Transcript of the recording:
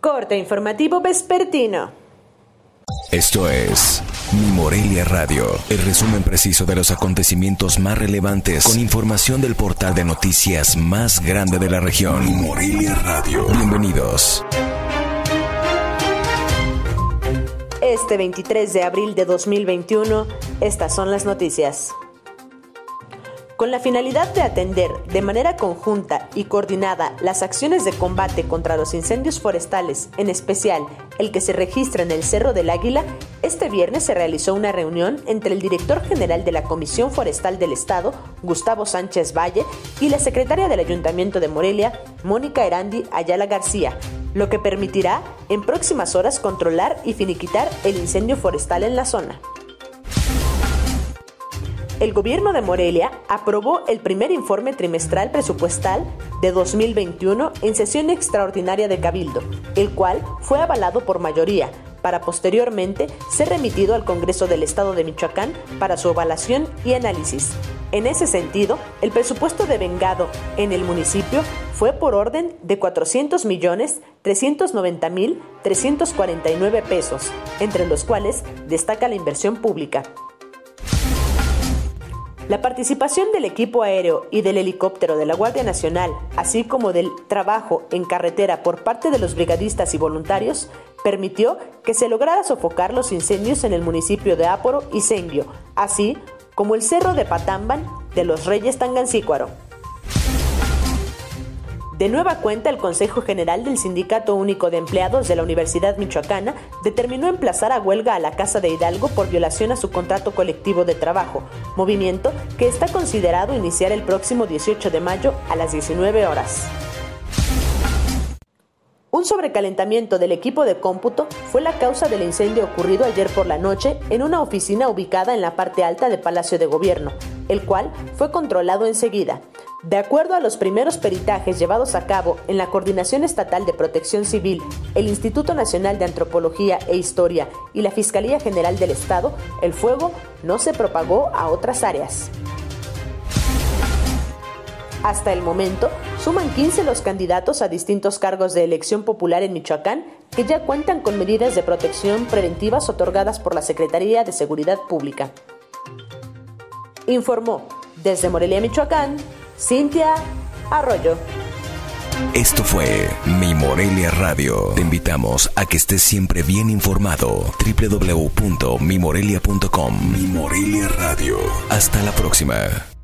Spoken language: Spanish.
Corte informativo vespertino. Esto es Mi Morelia Radio, el resumen preciso de los acontecimientos más relevantes con información del portal de noticias más grande de la región. Mi Morelia Radio. Bienvenidos. Este 23 de abril de 2021, estas son las noticias. Con la finalidad de atender de manera conjunta y coordinada las acciones de combate contra los incendios forestales, en especial el que se registra en el Cerro del Águila, este viernes se realizó una reunión entre el director general de la Comisión Forestal del Estado, Gustavo Sánchez Valle, y la secretaria del Ayuntamiento de Morelia, Mónica Erandi Ayala García, lo que permitirá en próximas horas controlar y finiquitar el incendio forestal en la zona el gobierno de Morelia aprobó el primer informe trimestral presupuestal de 2021 en sesión extraordinaria de Cabildo, el cual fue avalado por mayoría para posteriormente ser remitido al Congreso del Estado de Michoacán para su evaluación y análisis. En ese sentido, el presupuesto de vengado en el municipio fue por orden de 400 millones 390 mil 349 pesos, entre los cuales destaca la inversión pública, la participación del equipo aéreo y del helicóptero de la Guardia Nacional, así como del trabajo en carretera por parte de los brigadistas y voluntarios, permitió que se lograra sofocar los incendios en el municipio de Áporo y Senguio, así como el cerro de Patamban de los Reyes Tangancícuaro. De nueva cuenta, el Consejo General del Sindicato Único de Empleados de la Universidad Michoacana determinó emplazar a huelga a la Casa de Hidalgo por violación a su contrato colectivo de trabajo, movimiento que está considerado iniciar el próximo 18 de mayo a las 19 horas. Un sobrecalentamiento del equipo de cómputo fue la causa del incendio ocurrido ayer por la noche en una oficina ubicada en la parte alta de Palacio de Gobierno, el cual fue controlado enseguida. De acuerdo a los primeros peritajes llevados a cabo en la Coordinación Estatal de Protección Civil, el Instituto Nacional de Antropología e Historia y la Fiscalía General del Estado, el fuego no se propagó a otras áreas. Hasta el momento, suman 15 los candidatos a distintos cargos de elección popular en Michoacán que ya cuentan con medidas de protección preventivas otorgadas por la Secretaría de Seguridad Pública. Informó desde Morelia, Michoacán, Cintia Arroyo. Esto fue Mi Morelia Radio. Te invitamos a que estés siempre bien informado. www.mimorelia.com Mi Morelia Radio. Hasta la próxima.